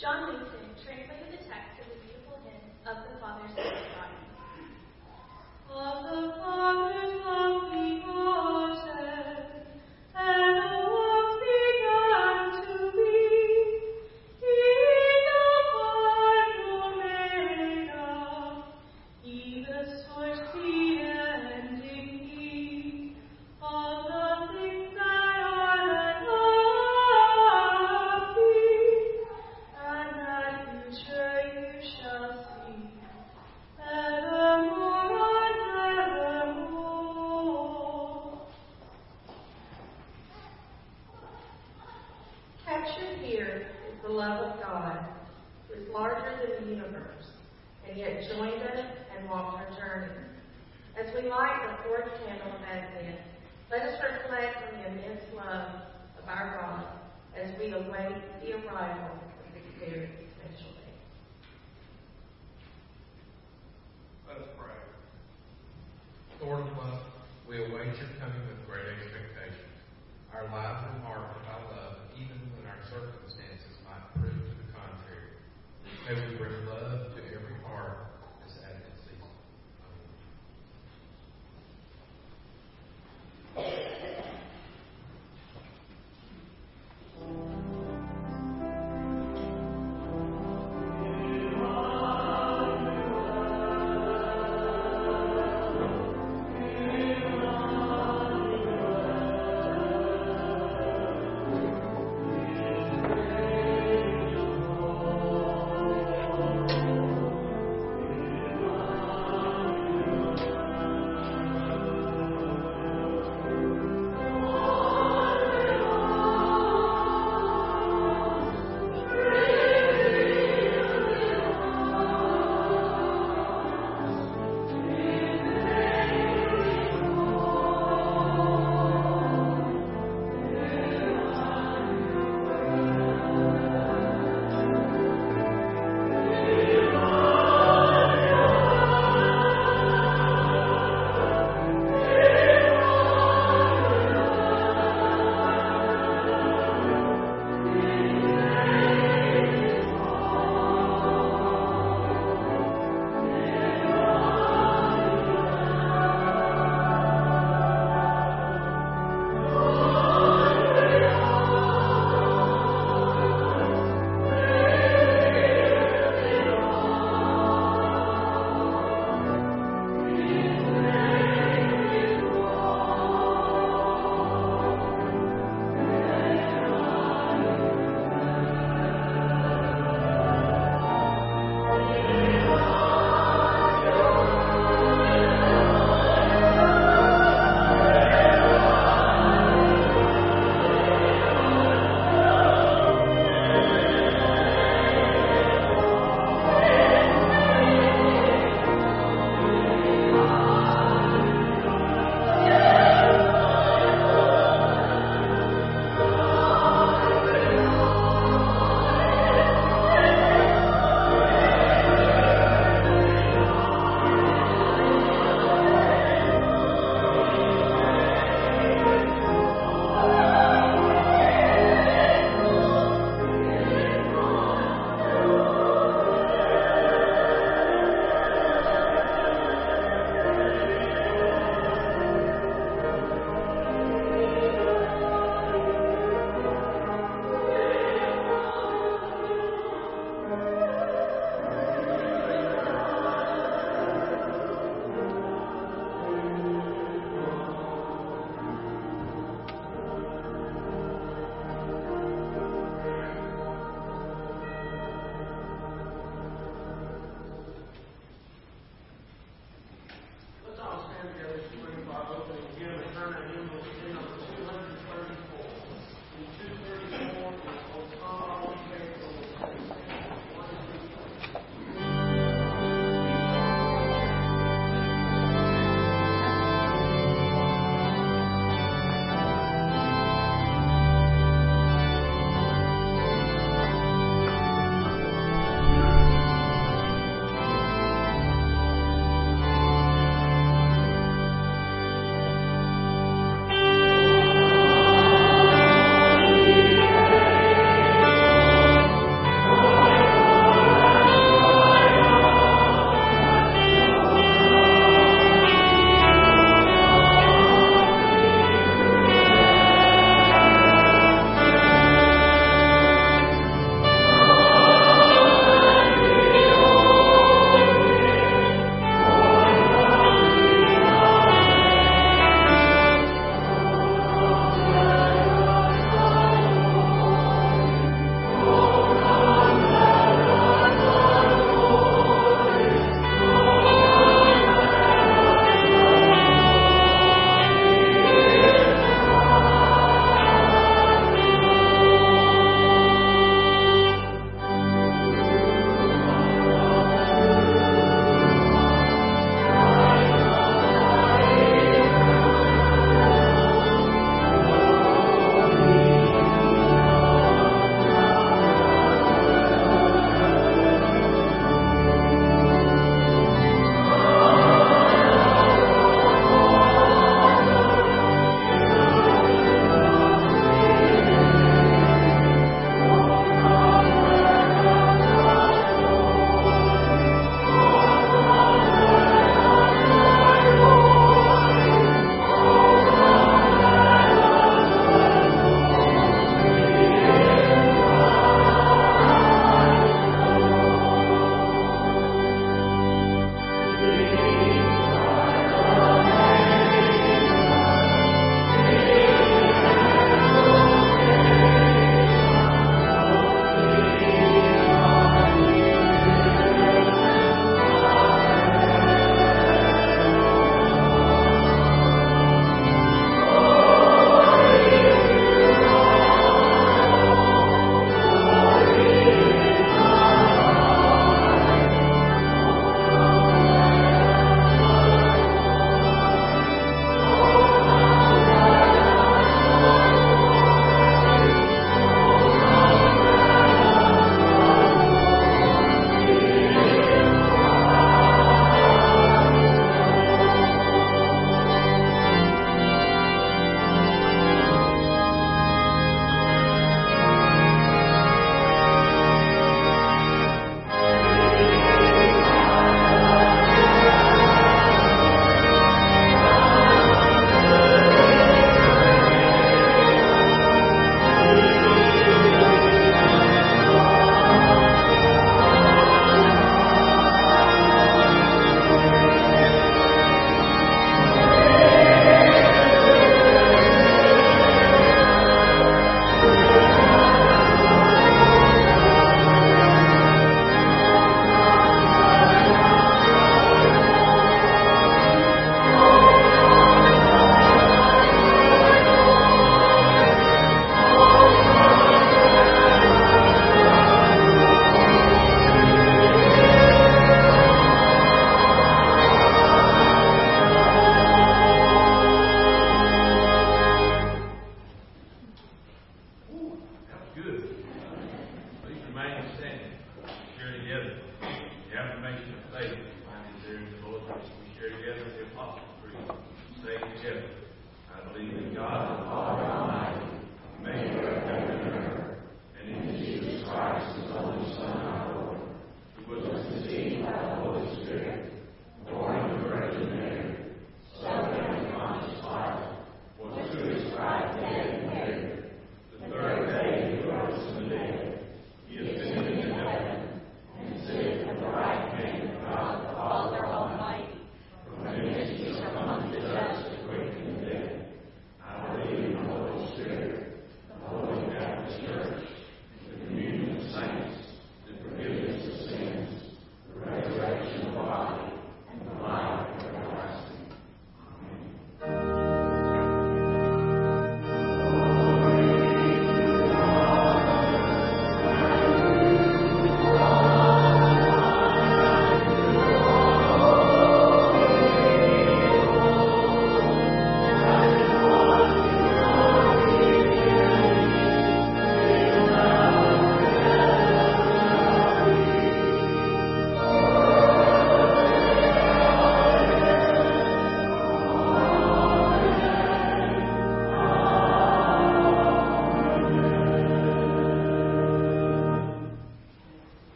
John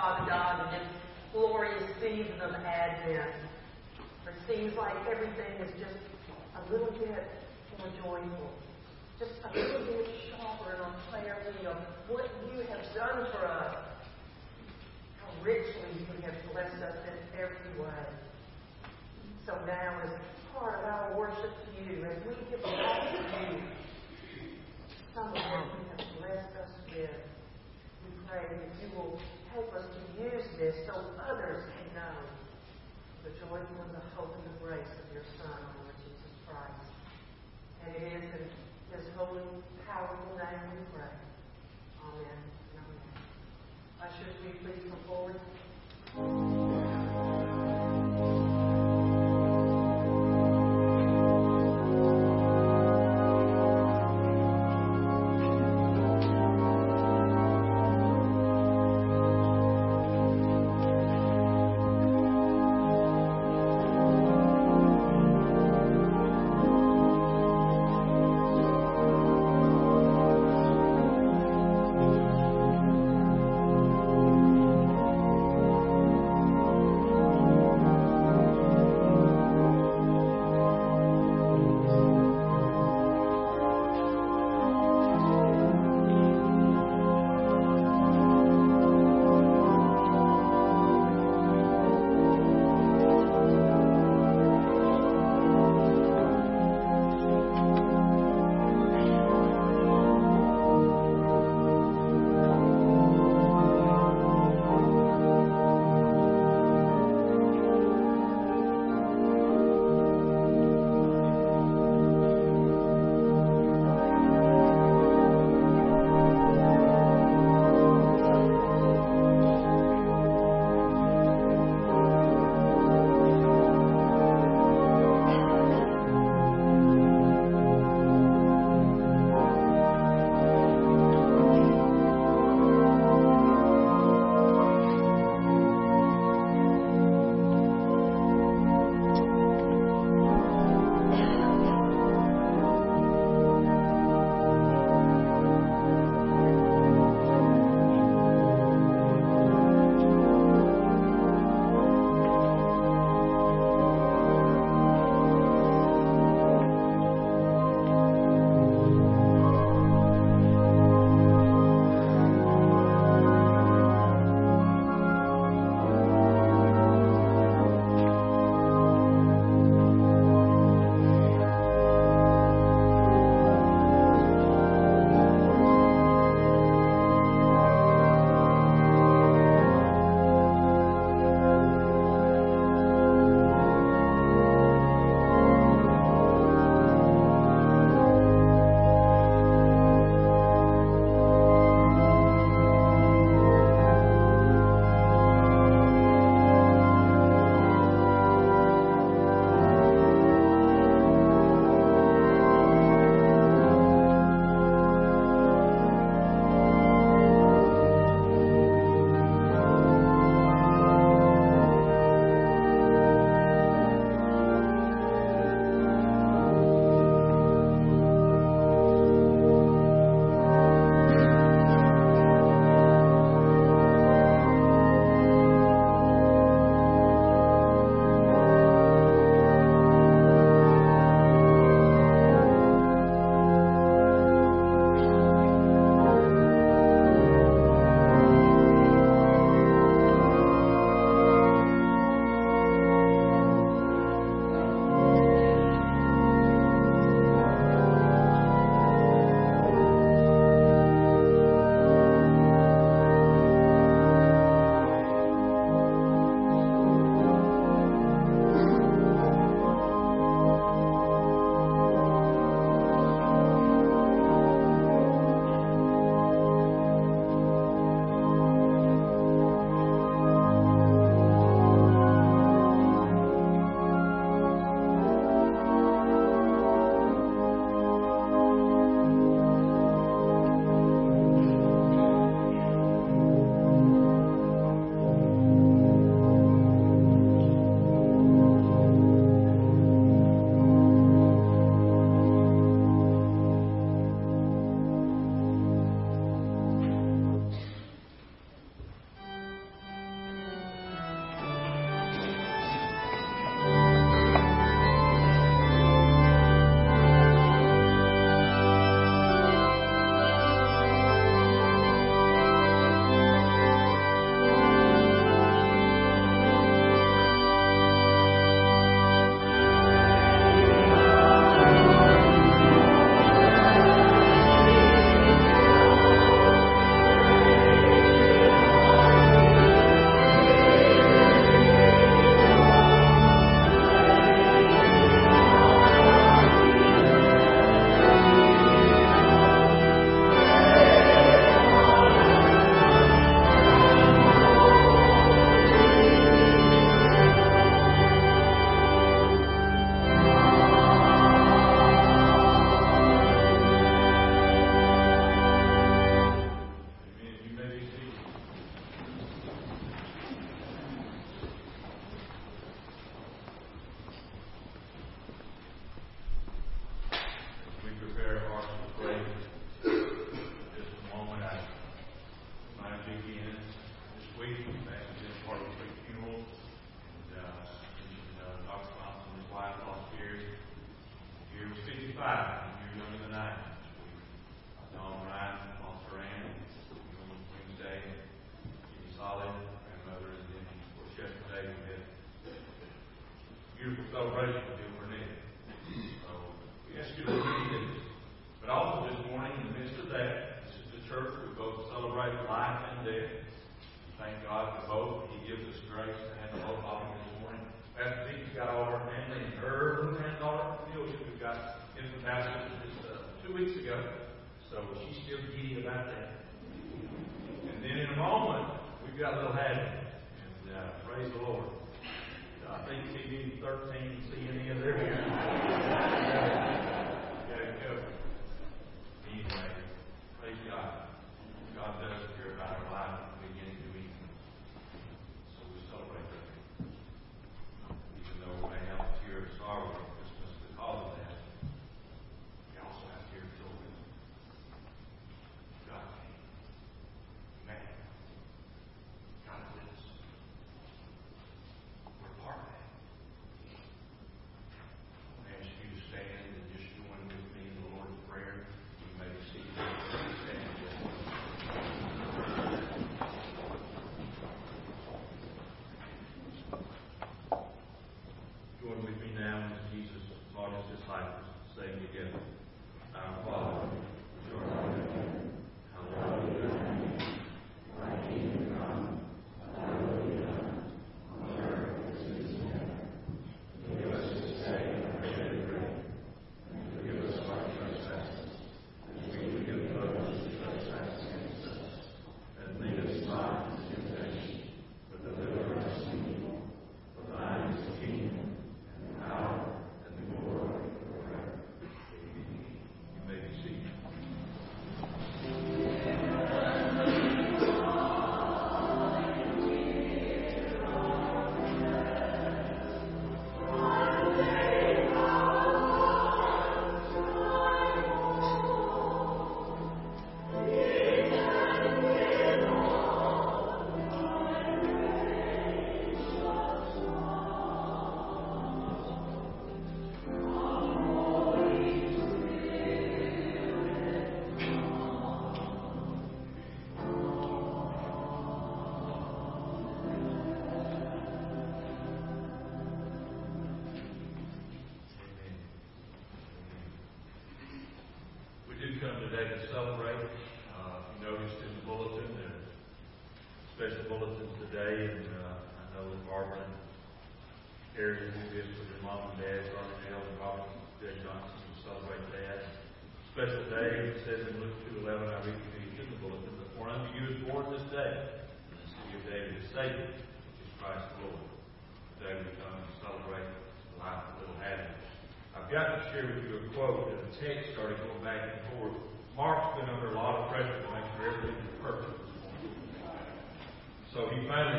Father God, in this glorious season of Advent, it seems like everything is just a little bit more joyful, just a little bit sharper in our clarity of what you have done for us, how richly you have blessed us in every way. So now, as part of our worship to you, as we give back to you some of what you have blessed us with, we pray that you will help us to use this so others can know the joyful and the hope and the grace of your Son, Lord Jesus Christ. And it is in his holy, powerful name we pray. Amen. Amen. Ushers, will please come forward?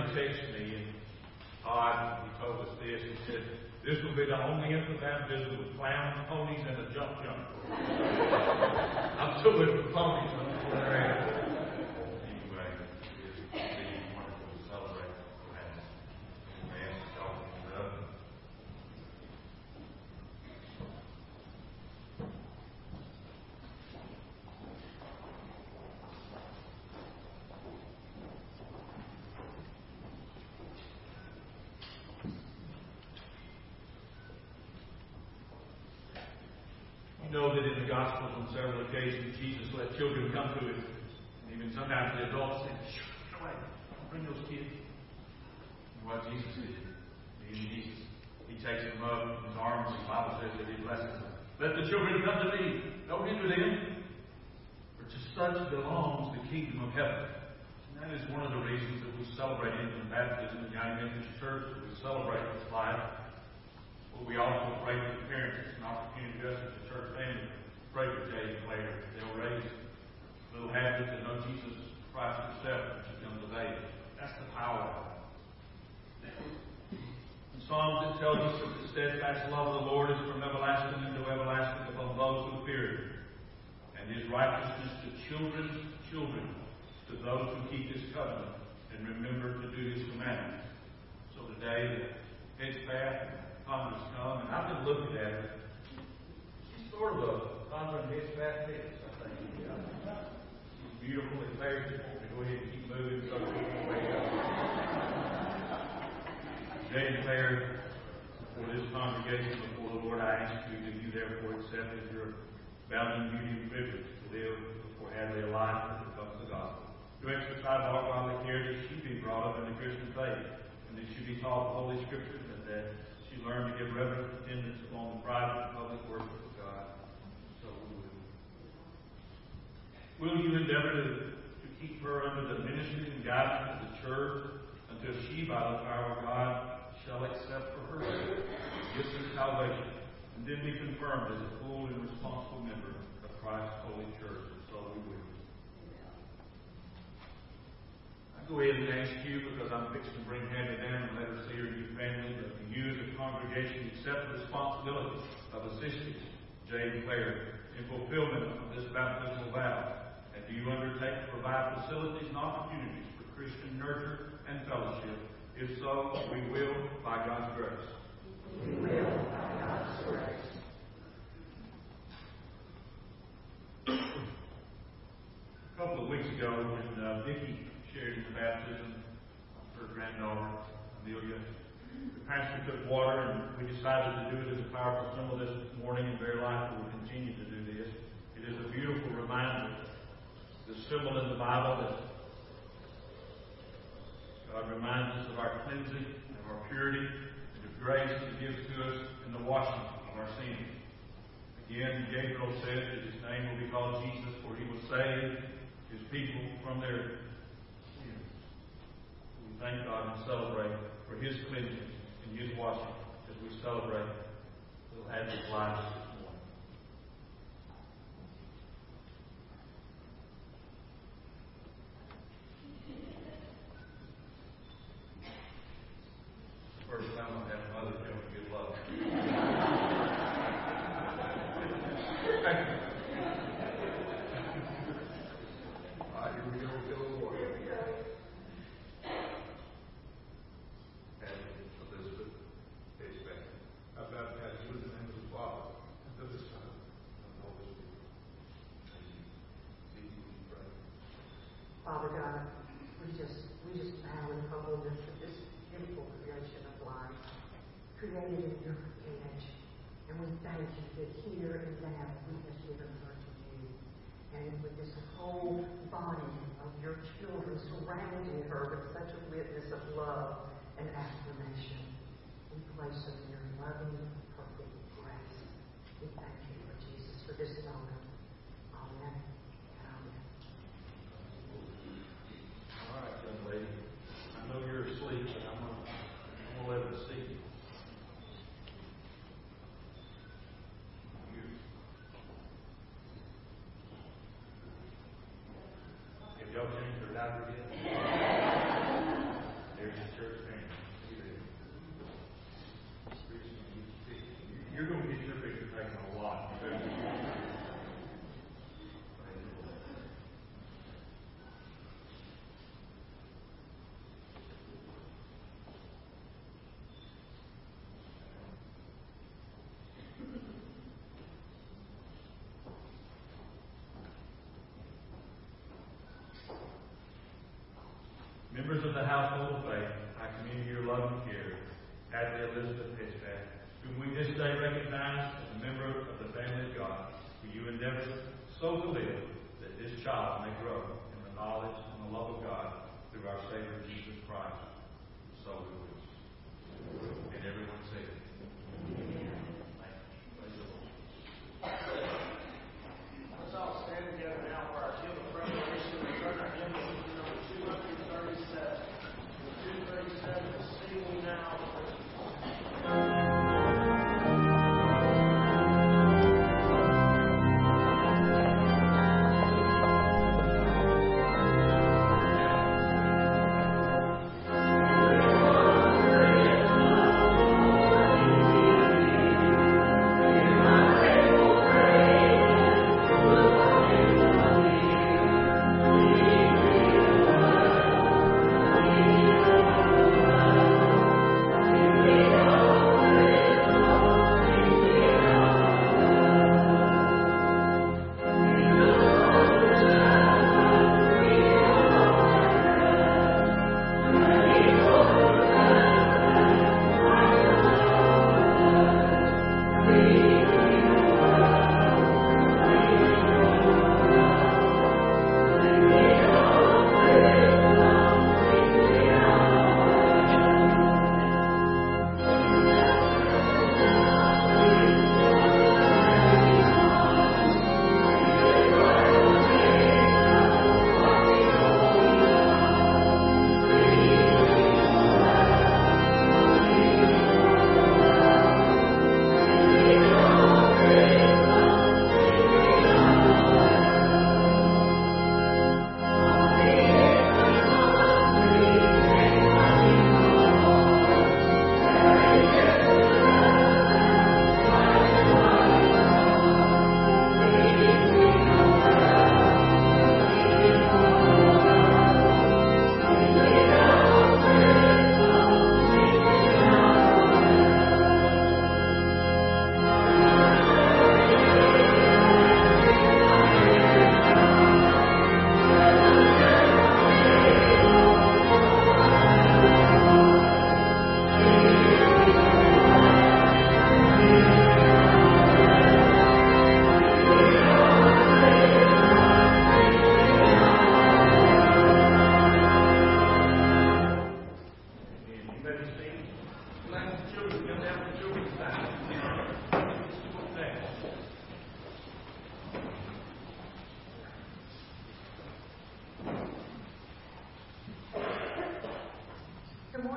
He texted me and Todd, he told us this. He said, This will be the only infant baptism with clowns, ponies, and a jump jump. I'm still with the ponies. I'm still there. Anyway, it's indeed wonderful to celebrate that. We ask y'all to keep it up. You know that in the Gospels on several occasions Jesus let children come to him. And even sometimes the adults say, get away. Bring those kids. And what Jesus did, Jesus, he takes them up in his arms, the Bible says that he blesses them. Let the children come to me. Don't hinder them. For to such belongs the kingdom of heaven. And that is one of the reasons that we celebrate infant baptism in the United Methodist Church, we celebrate this life. But we also pray for the parents. It's an opportunity for us as a church family to pray for Jay and Claire. They'll raise little habits to know Jesus Christ Himself becomes a baby. That's the power of it. In Psalms, it tells us that the steadfast love of the Lord is from everlasting into everlasting upon those who fear Him, and His righteousness to children's children, to those who keep His covenant and remember to do His commandments. So today, the head's Congress come, and I've been looking at her. She's sort of a Congress head's bath fix, I think. She's beautiful and fair. Go ahead and keep moving so can wake up. Jay and Claire, for this congregation before the Lord, I ask you that you therefore accept as your bounding beauty and privilege to live before Hadley a life that becomes the gospel. to exercise all godly care that she be brought up in the Christian faith, and that she be taught the Holy Scriptures, and that learn to give reverent attendance upon the private and public worship of God. So we will. Will you endeavor to, to keep her under the ministry and guidance of the church until she, by the power of God, shall accept for her gifts of salvation, and then be confirmed as a full and responsible member of Christ's holy church? And so we will. I go ahead and ask you because I'm fixing to bring Hattie down and let her see her new family, but do you as a congregation accept the responsibility of assisting Jay and Claire in fulfillment of this baptismal vow? And do you undertake to provide facilities and opportunities for Christian nurture and fellowship? If so, we will by God's grace. We will, by God's grace. A couple of weeks ago, when uh, Vicki shared in the baptism of her granddaughter, Amelia, the pastor took water, and we decided to do it as a powerful symbol this morning, and very likely we'll continue to do this. It is a beautiful reminder, the symbol in the Bible that God reminds us of our cleansing, of our purity, and of grace He gives to us in the washing of our sins. Again, Gabriel said that his name will be called Jesus, for he will save his people from their thank God and celebrate for his cleansing and his washing as we celebrate little Abby's life this morning. First time I've had mother tell me good luck. All right, here we go, go, Lord. And Elizabeth, Pace back. I baptize you in the name of the Father, and of the Son, and of the Holy Spirit. Amen. See you, we pray. Father God, we just we just bow in humbleness at this beautiful creation of life, created in your image. And we thank you that here and now we have given her to you. And with this whole body of your children surrounding her with such a witness of love and affirmation, we place in your loving, perfect grace. We thank you, Lord Jesus, for this moment. Amen. and Amen. All right, young lady. I know you're asleep, but I'm gonna, I'm gonna let her see you. You- Have y'all changed your diaper yet? There's your church family. See there. You're gonna get your picture taken a lot. Praise the Lord. Members of the household of faith, I commend your loving care, Hadley Elizabeth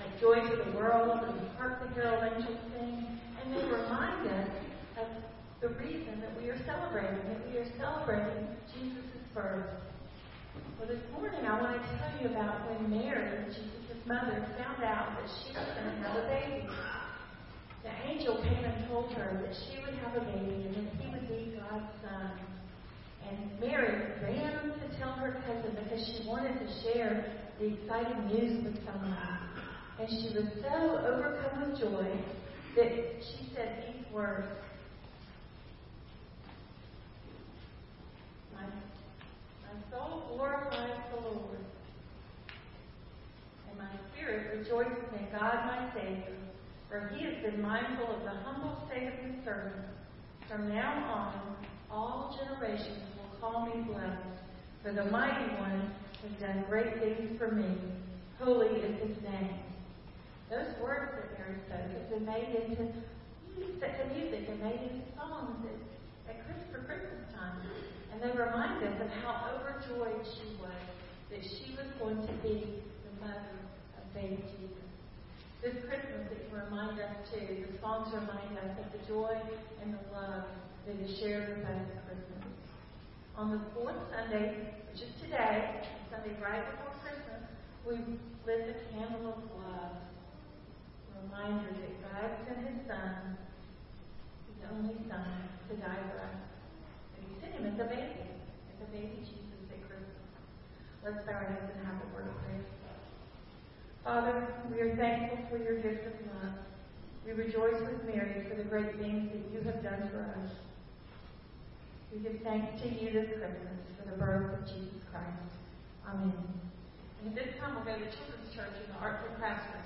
like Joy to the World and Hark the Herald Angels Sing, and they remind us of the reason that we are celebrating, that we are celebrating Jesus' birth. Well, this morning I want to tell you about when Mary, Jesus' mother, found out that she was going to have a baby. The angel came and told her that she would have a baby and that he would be God's son. And Mary ran to tell her cousin because she wanted to share the exciting news with someone. And she was so overcome with joy that she said these words My, my soul glorifies the Lord, and my spirit rejoices in God my Savior, for he has been mindful of the humble state of his servant. From now on, all generations will call me blessed, for the mighty one has done great things for me. Holy is his name. Those words that Mary spoke have been made into music and made into songs at, at Christmas, for Christmas time. And they remind us of how overjoyed she was that she was going to be the mother of baby Jesus. This Christmas, it can remind us too, the songs remind us of the joy and the love that is shared with us at Christmas. On the fourth Sunday, which is today, Sunday right before Christmas, we lit the candle of love. Reminder that God sent His Son, His only Son, to die for us. And He sent Him as a baby, as a baby Jesus at Christmas. Let's bow our heads and have a word of prayer. Father, we are thankful for your gift of love. We rejoice with Mary for the great things that you have done for us. We give thanks to you this Christmas for the birth of Jesus Christ. Amen. This time, we'll go to Children's Church in the Arts and Crafts Room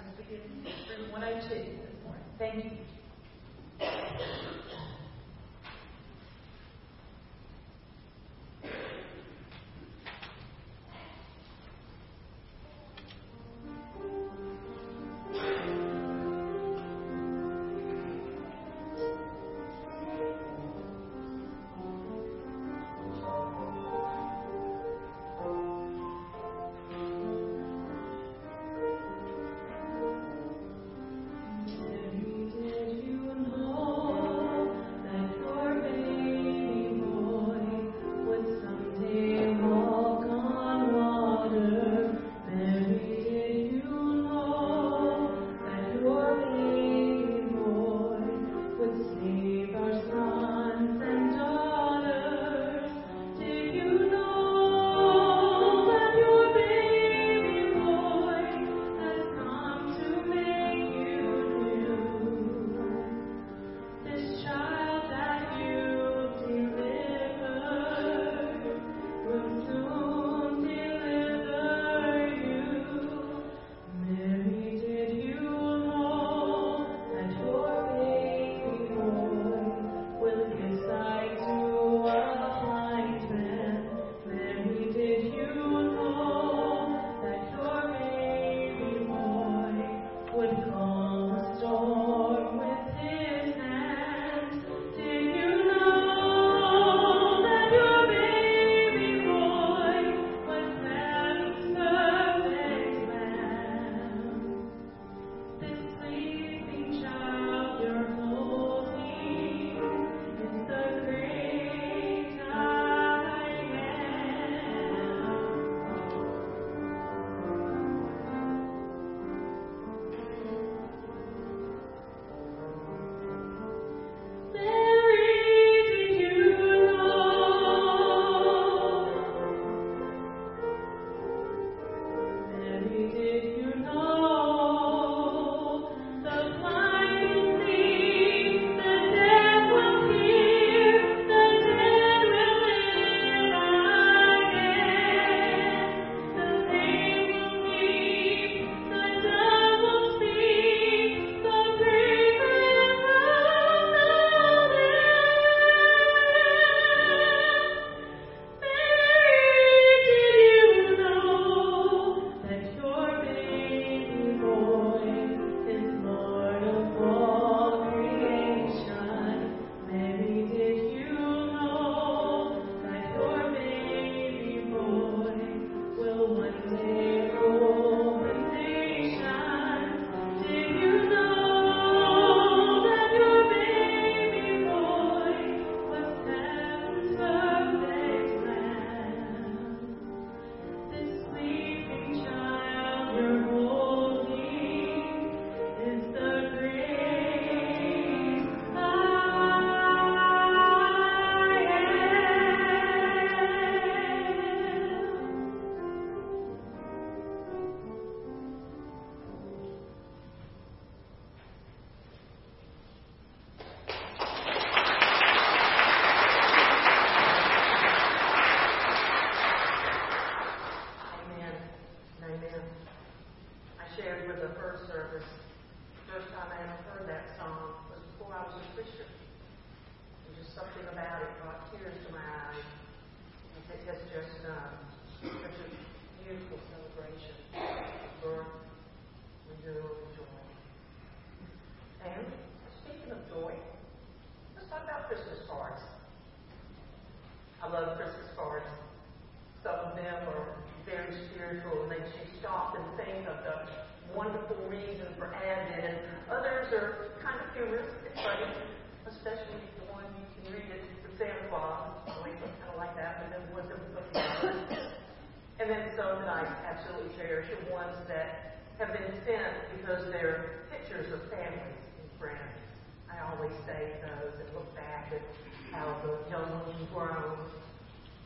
save those and look back at how the young ones grown,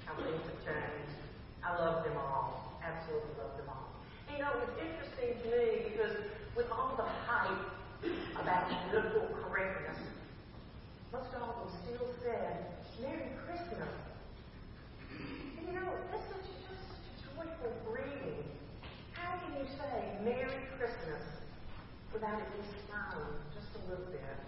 how things have changed. I love them all. Absolutely love them all. And, you know, it's interesting to me because with all the hype about political correctness, most of them still said, Merry Christmas. And you know, this is just joyful greeting. How can you say Merry Christmas without at least smiling just a little bit?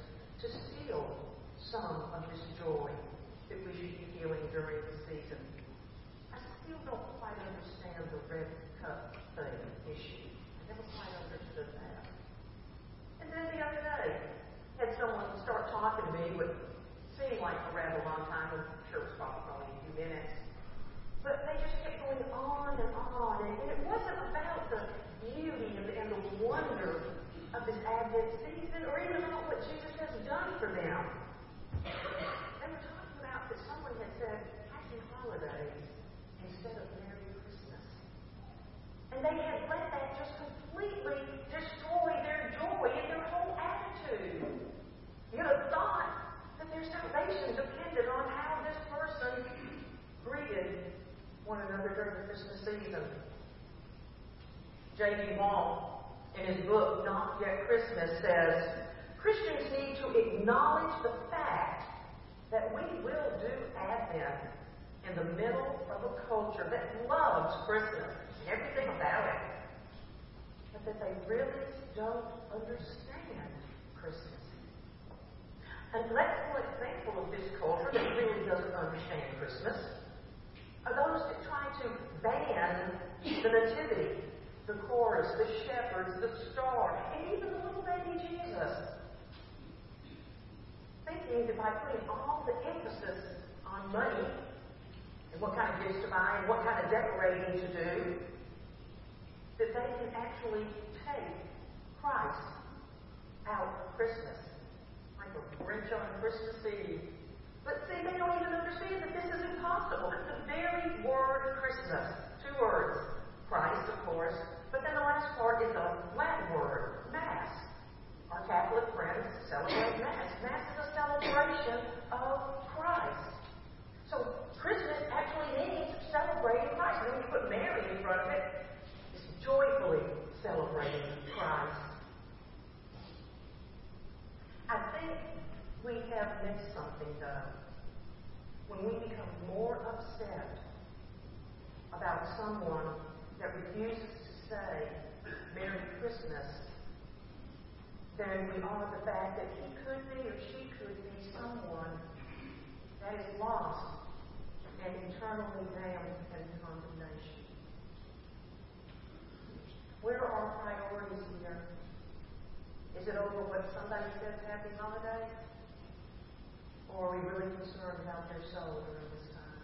get through 102 this joy that we should be feeling during the J.B. front of it's joyfully celebrating Christ. I think we have missed something, though, when we become more upset about someone that refuses to say Merry Christmas than we are the fact that he could be or she could be someone that is lost and eternally damned and condemnation. Where are our priorities here? Is it over what somebody says happy holiday? Or are we really concerned about their soul during this time?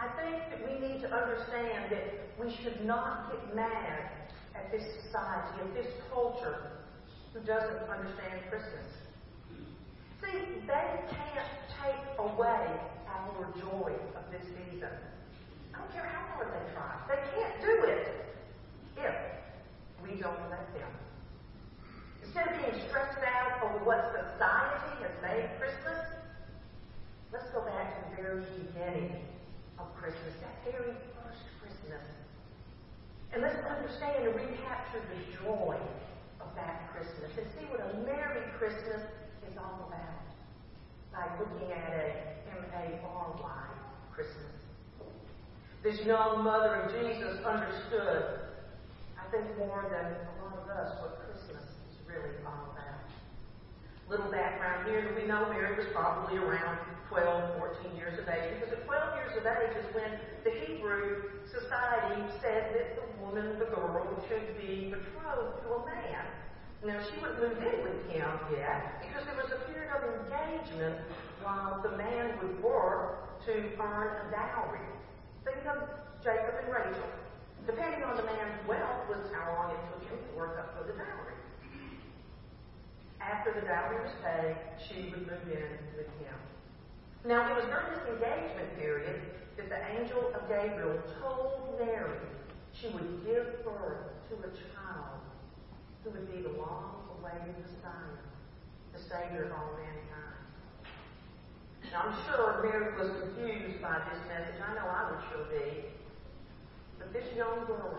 I think that we need to understand that we should not get mad at this society, at this culture who doesn't understand Christmas. See, they can't take away our joy of this season. I don't care how hard they try. They can't do it if we don't let them. Instead of being stressed out over what society has made Christmas, let's go back to the very beginning of Christmas, that very first Christmas. And let's understand and recapture the joy of that Christmas and see what a Merry Christmas is all about by looking at a M-A-R-Y Christmas. This young mother of Jesus understood, I think more than a lot of us, what Christmas is really all about. Little background here, we know Mary was probably around 12, 14 years of age, because at 12 years of age is when the Hebrew society said that the woman, the girl, should be betrothed to a man. Now, she wouldn't move in with him yet, because there was a period of engagement while the man would work to earn a dowry. Think of Jacob and Rachel. Depending on the man's wealth was how long it took him to work up for the dowry. After the dowry was paid, she would move in with him. Now, it was during this engagement period that the angel of Gabriel told Mary she would give birth to a child who would be the long-awaited Messiah, the Savior of all mankind. Now, I'm sure Mary was confused by this message. I know I would sure be. But this young girl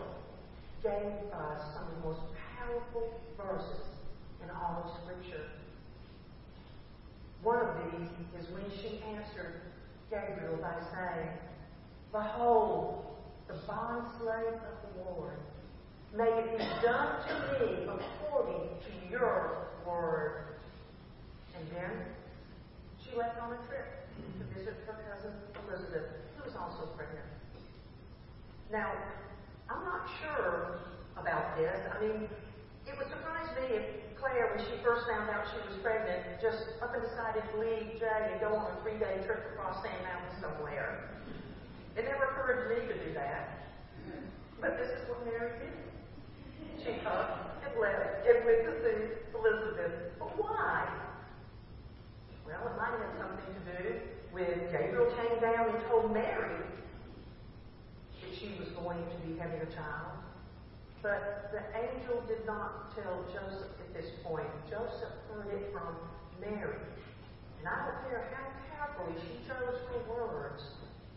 gave us some of the most powerful verses in all of Scripture. One of these is when she answered Gabriel by saying, Behold, the bondslave of the Lord. May it be done to me according to your word. And then she left on a trip to visit her cousin Elizabeth, who was also pregnant. Now, I'm not sure about this. I mean, it would surprise me if Claire, when she first found out she was pregnant, just up and decided to leave Jay and go on a three-day trip across Sand Mountain somewhere. It never occurred to me to do that. But this is what Mary did. She up and left and went to see Elizabeth. But why? Well, it might have something to do with Gabriel came down and told Mary that she was going to be having a child. But the angel did not tell Joseph at this point. Joseph heard it from Mary. And I don't care how carefully she chose her words,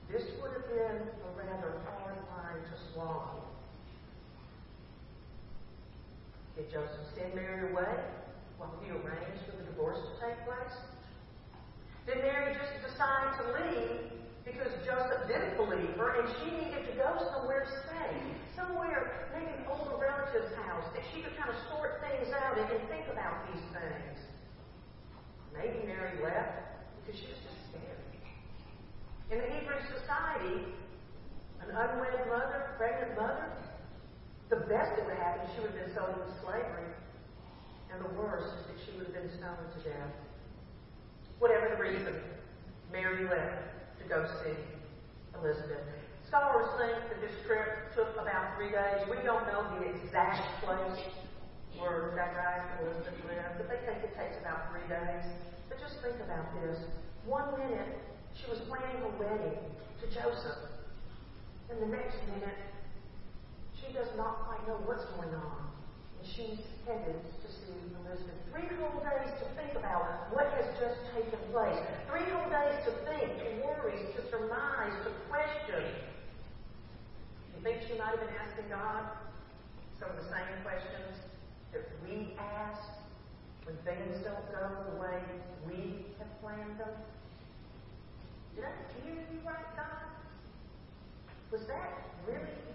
this would have been a rather hard line to swallow. Did Joseph send Mary away while he arranged for the divorce to take place? Did Mary just decide to leave because Joseph didn't believe her and she needed to go somewhere safe? Somewhere, maybe an older relative's house, that she could kind of sort things out and think about these things. Maybe Mary left because she was just scared. In the Hebrew society, an unwed mother, pregnant mother, the best that would happen, she would have been sold into slavery. And the worst is that she would have been stoned to death. Whatever the reason, Mary left to go see Elizabeth. Scholars think that this trip took about three days. We don't know the exact place where Zacharias and Elizabeth lived, but they think it takes about three days. But just think about this. One minute, she was planning a wedding to Joseph. And the next minute, she does not quite know what's going on. She's headed to see Elizabeth. Three whole days to think about what has just taken place. Three whole days to think, to worry, to surmise, to question. You think she might have been asking God some of the same questions that we ask when things don't go the way we have planned them? Did I hear you right, God? Was that really?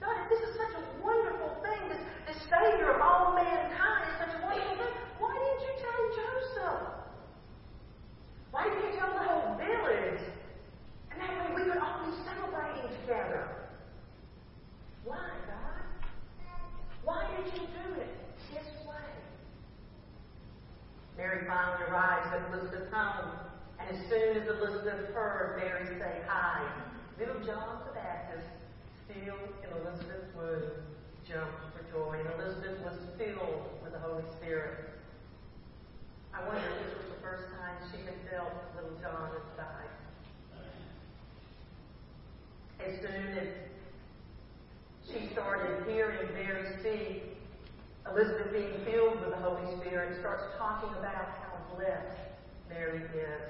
God, this is such a wonderful thing, this, this Savior of all mankind is such a wonderful thing, why didn't you tell Joseph? Why didn't you tell the whole village? And that way we would all be celebrating together. Why, God? Why did you do it this way? Mary finally arrives at Elizabeth's home, and as soon as Elizabeth heard Mary say hi, little John the Baptist, still in Elizabeth's womb, jumped for joy, and Elizabeth was filled with the Holy Spirit. I wonder if this was the first time she had felt little John inside. As soon as she started hearing Mary speak, Elizabeth, being filled with the Holy Spirit, starts talking about how blessed Mary is.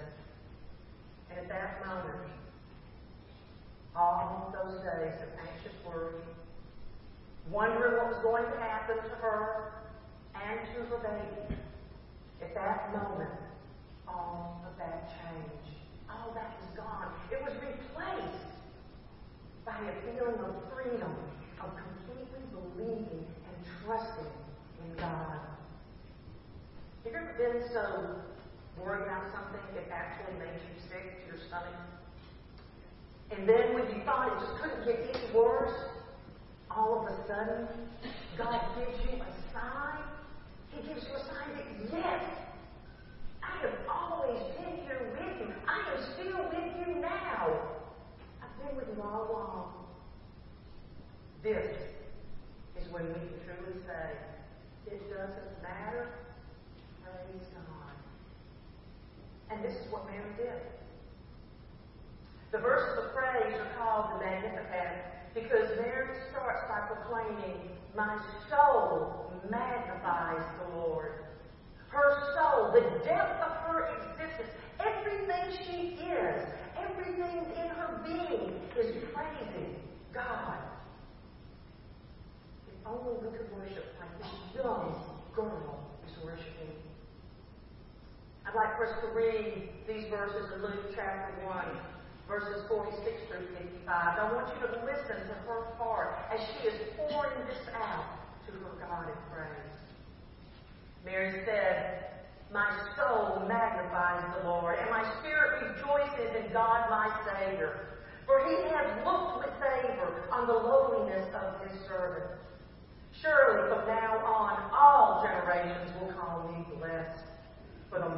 And at that moment, all those days of anxious worry, wondering what was going to happen to her and to her baby, at that moment, all of that changed. All that was gone. It was replaced by a feeling of freedom, of completely believing and trusting in God. Have you ever been so worried about something it actually made you sick to your stomach? And then when you thought it just couldn't get any worse, all of a sudden, God gives you a sign. He gives you a sign that, yes, I have always been here with you. I am still with you now. I've been with you all along. This is when we can truly say, it doesn't matter. Praise God. And this is what Mary did. The verses of praise are called the Magnificat because Mary starts by proclaiming, My soul magnifies the Lord. Her soul, the depth of her existence, everything she is, everything in her being is praising God. If only we could worship like this young girl is worshiping. I'd like for us to read these verses in Luke chapter 1, verses 46 through 55. I want you to listen to her heart as she is pouring this out to her God in praise. Mary said, My soul magnifies the Lord, and my spirit rejoices in God my Savior. For he has looked with favor on the lowliness of his servant. Surely from now on all generations will call me blessed.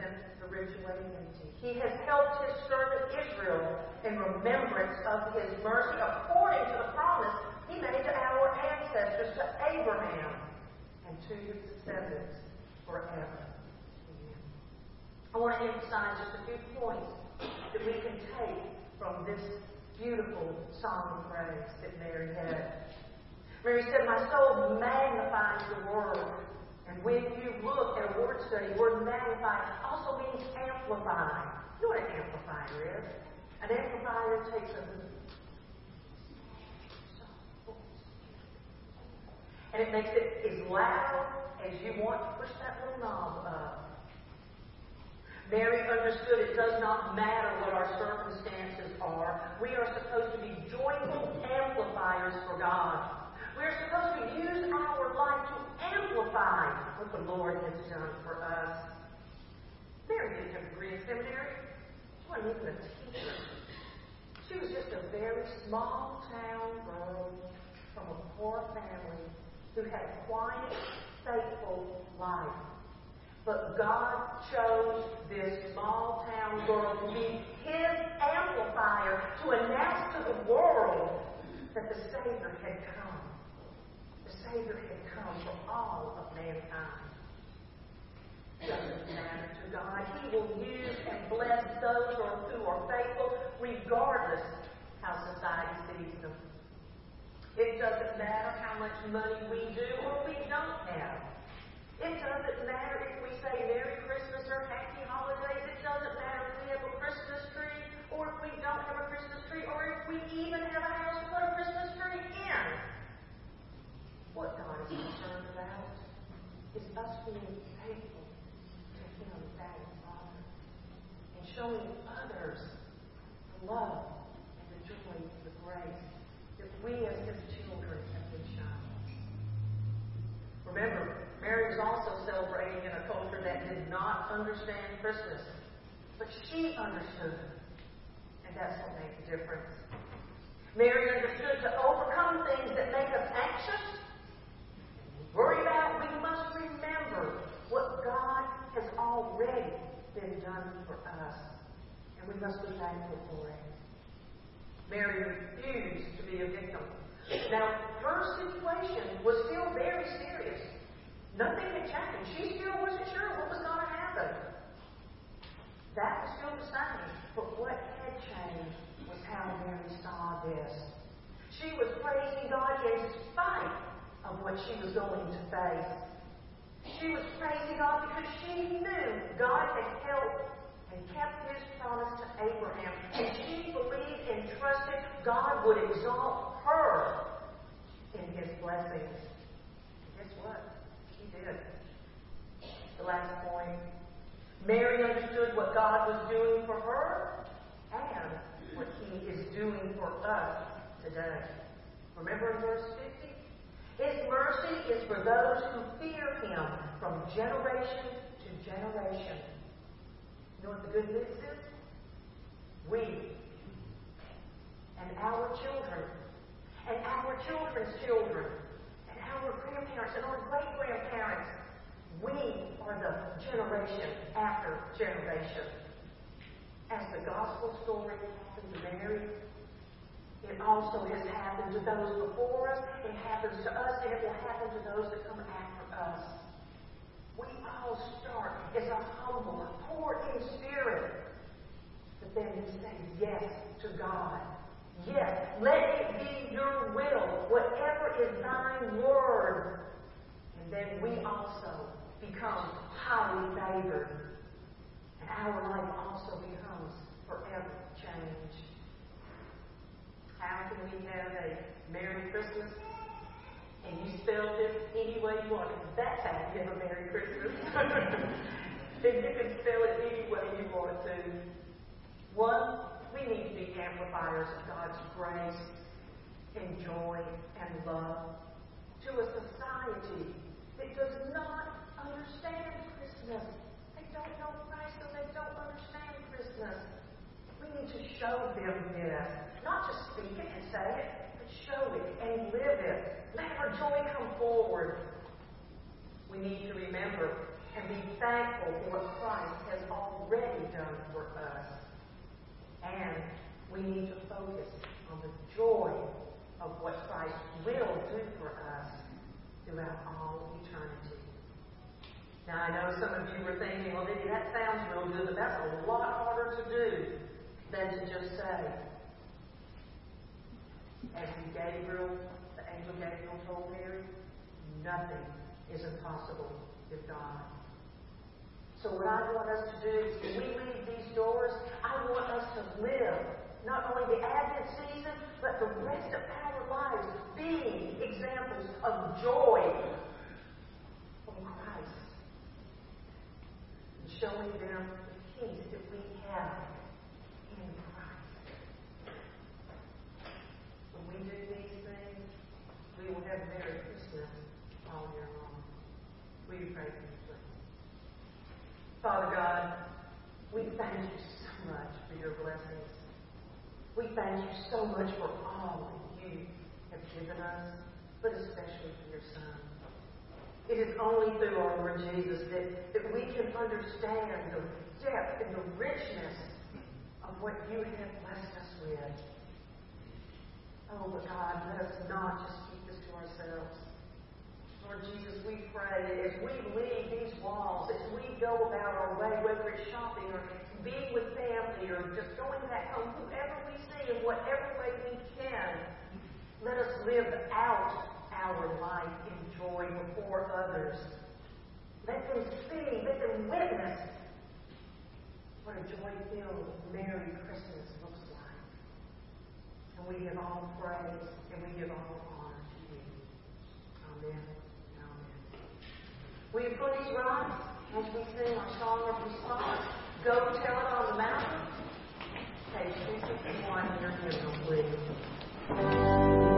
away. He has helped his servant Israel in remembrance of his mercy according to the promise he made to our ancestors, to Abraham, and to his descendants forever. I want to emphasize just a few points that we can take from this beautiful song of praise that Mary had. Mary said, My soul magnifies the word. When you look at a word study, word magnify also means amplify. You know what an amplifier is? An amplifier takes a and it makes it as loud as you want to push that little knob up. Mary understood it does not matter what our circumstances are. We are supposed to be joyful amplifiers for God. We are supposed to use our life to amplify what the Lord has done for us. Mary didn't have a degree in seminary. She wasn't even a teacher. She was just a very small town girl from a poor family who had a quiet, faithful life. But God chose this small town girl to be his amplifier to announce to the world that the Savior had come. Savior had come for all of mankind. Doesn't matter to God. He will use and bless those who are faithful, regardless how society sees them. It doesn't matter how much money we do or we don't have. It doesn't matter if we say Merry Christmas or Happy Holidays. It doesn't matter if we have a Christmas tree or if we don't have a Christmas tree or if we even have is us being faithful to Him, that and Father, and showing others the love and the joy and the grace that we as His children have been shown. Remember, Mary was also celebrating in a culture that did not understand Christmas, but she understood, and that's what made the difference. Mary understood to overcome things that make us anxious, worry about, we must remember what God has already been done for us, and we must be thankful for it. Mary refused to be a victim. Now, her situation was still very serious. Nothing had changed. She still wasn't sure what was going to happen. That was still the same. But what had changed was how Mary saw this. She was praising God in spite of what she was going to face. She was praising God because she knew God had helped and kept his promise to Abraham. And she believed and trusted God would exalt her in his blessings. Guess what? He did. The last point. Mary understood what God was doing for her and what he is doing for us today. Remember verse 50? His mercy is for those who fear him from generation to generation. You know what the good news is? We and our children and our children's children and our grandparents and our great grandparents, we are the generation after generation. As the gospel story happened to Mary, it also has happened to those before us, it happens to us, and it will happen to those that come after us. We all start as a humble, poor in spirit, but then we say yes to God. Yes, let it be your will, whatever is thine word. And then we also become highly favored. And our life also becomes forever changed. How can we have a Merry Christmas? And you spell it any way you want. Because That's how you have a Merry Christmas. and you can spell it any way you want to. One, we need to be amplifiers of God's grace and joy and love to a society that does not understand Christmas. They don't know Christ, so they don't understand Christmas. We need to show them this. Not just speak it and say it, but show it and live it. Let our joy come forward. We need to remember and be thankful for what Christ has already done for us. And we need to focus on the joy of what Christ will do for us throughout all eternity. Now, I know some of you were thinking, well, Dickie, that sounds real good, but that's a lot harder to do than to just say, as Gabriel, the angel Gabriel told Mary, nothing is impossible with God. So what I want us to do is when we leave these doors, I want us to live not only the Advent season, but the rest of our lives being examples of joy from Christ. And showing them the peace that we have When we do these things, we will have Merry Christmas all year long. Pray. Father God, we thank you so much for your blessings. We thank you so much for all that you have given us, but especially for your Son. It is only through our Lord Jesus that, that we can understand the depth and the richness of what you have blessed us with. Oh, but God, let us not just keep this to ourselves. Lord Jesus, we pray that as we leave these walls, as we go about our way, whether it's shopping or being with family or just going back home, whoever we see in whatever way we can, let us live out our life in joy before others. Let them see, let them witness what a joy-filled Merry Christmas looks like. And we give all praise and we give all honor to you. Amen. Amen. Will you please rise as we sing our song of response? Go tell it on the mountain. Page 261 in your hymnal, please.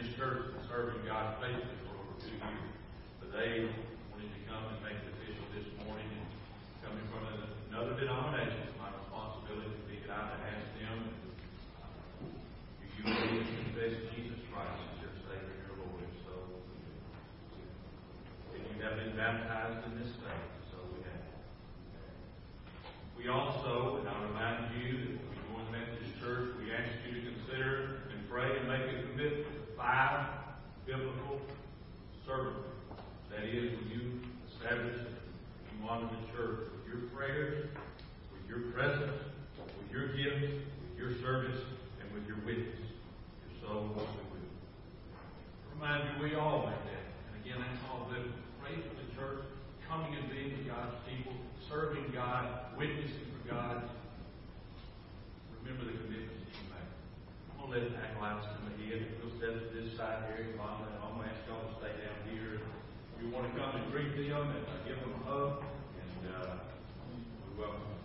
This church and serving God faithfully for over two years. But they wanted to come and make it official this morning and coming from another denomination, it's my responsibility to be God to ask them, uh, do you believe and confess Jesus Christ as your Savior and your Lord? So, if you have been baptized in this faith, so we have. We also, and I remind you that when we go in the Methodist Church, we ask you to consider and pray and make a commitment to five biblical services. That is, when you establish you honor the church with your prayers, with your presence, with your gifts, with your service, and with your witness. If so, what we will. Remind you, we all make that. And again, that's all biblical. Pray for the church, coming and being God's people, serving God, witnessing for God. Remember the commitments that you made. I'm going to let acolytes come ahead set up this side here, Mama and Mama and going to stay down here. If you want to come and greet them and uh, give them a hug, and uh, we welcome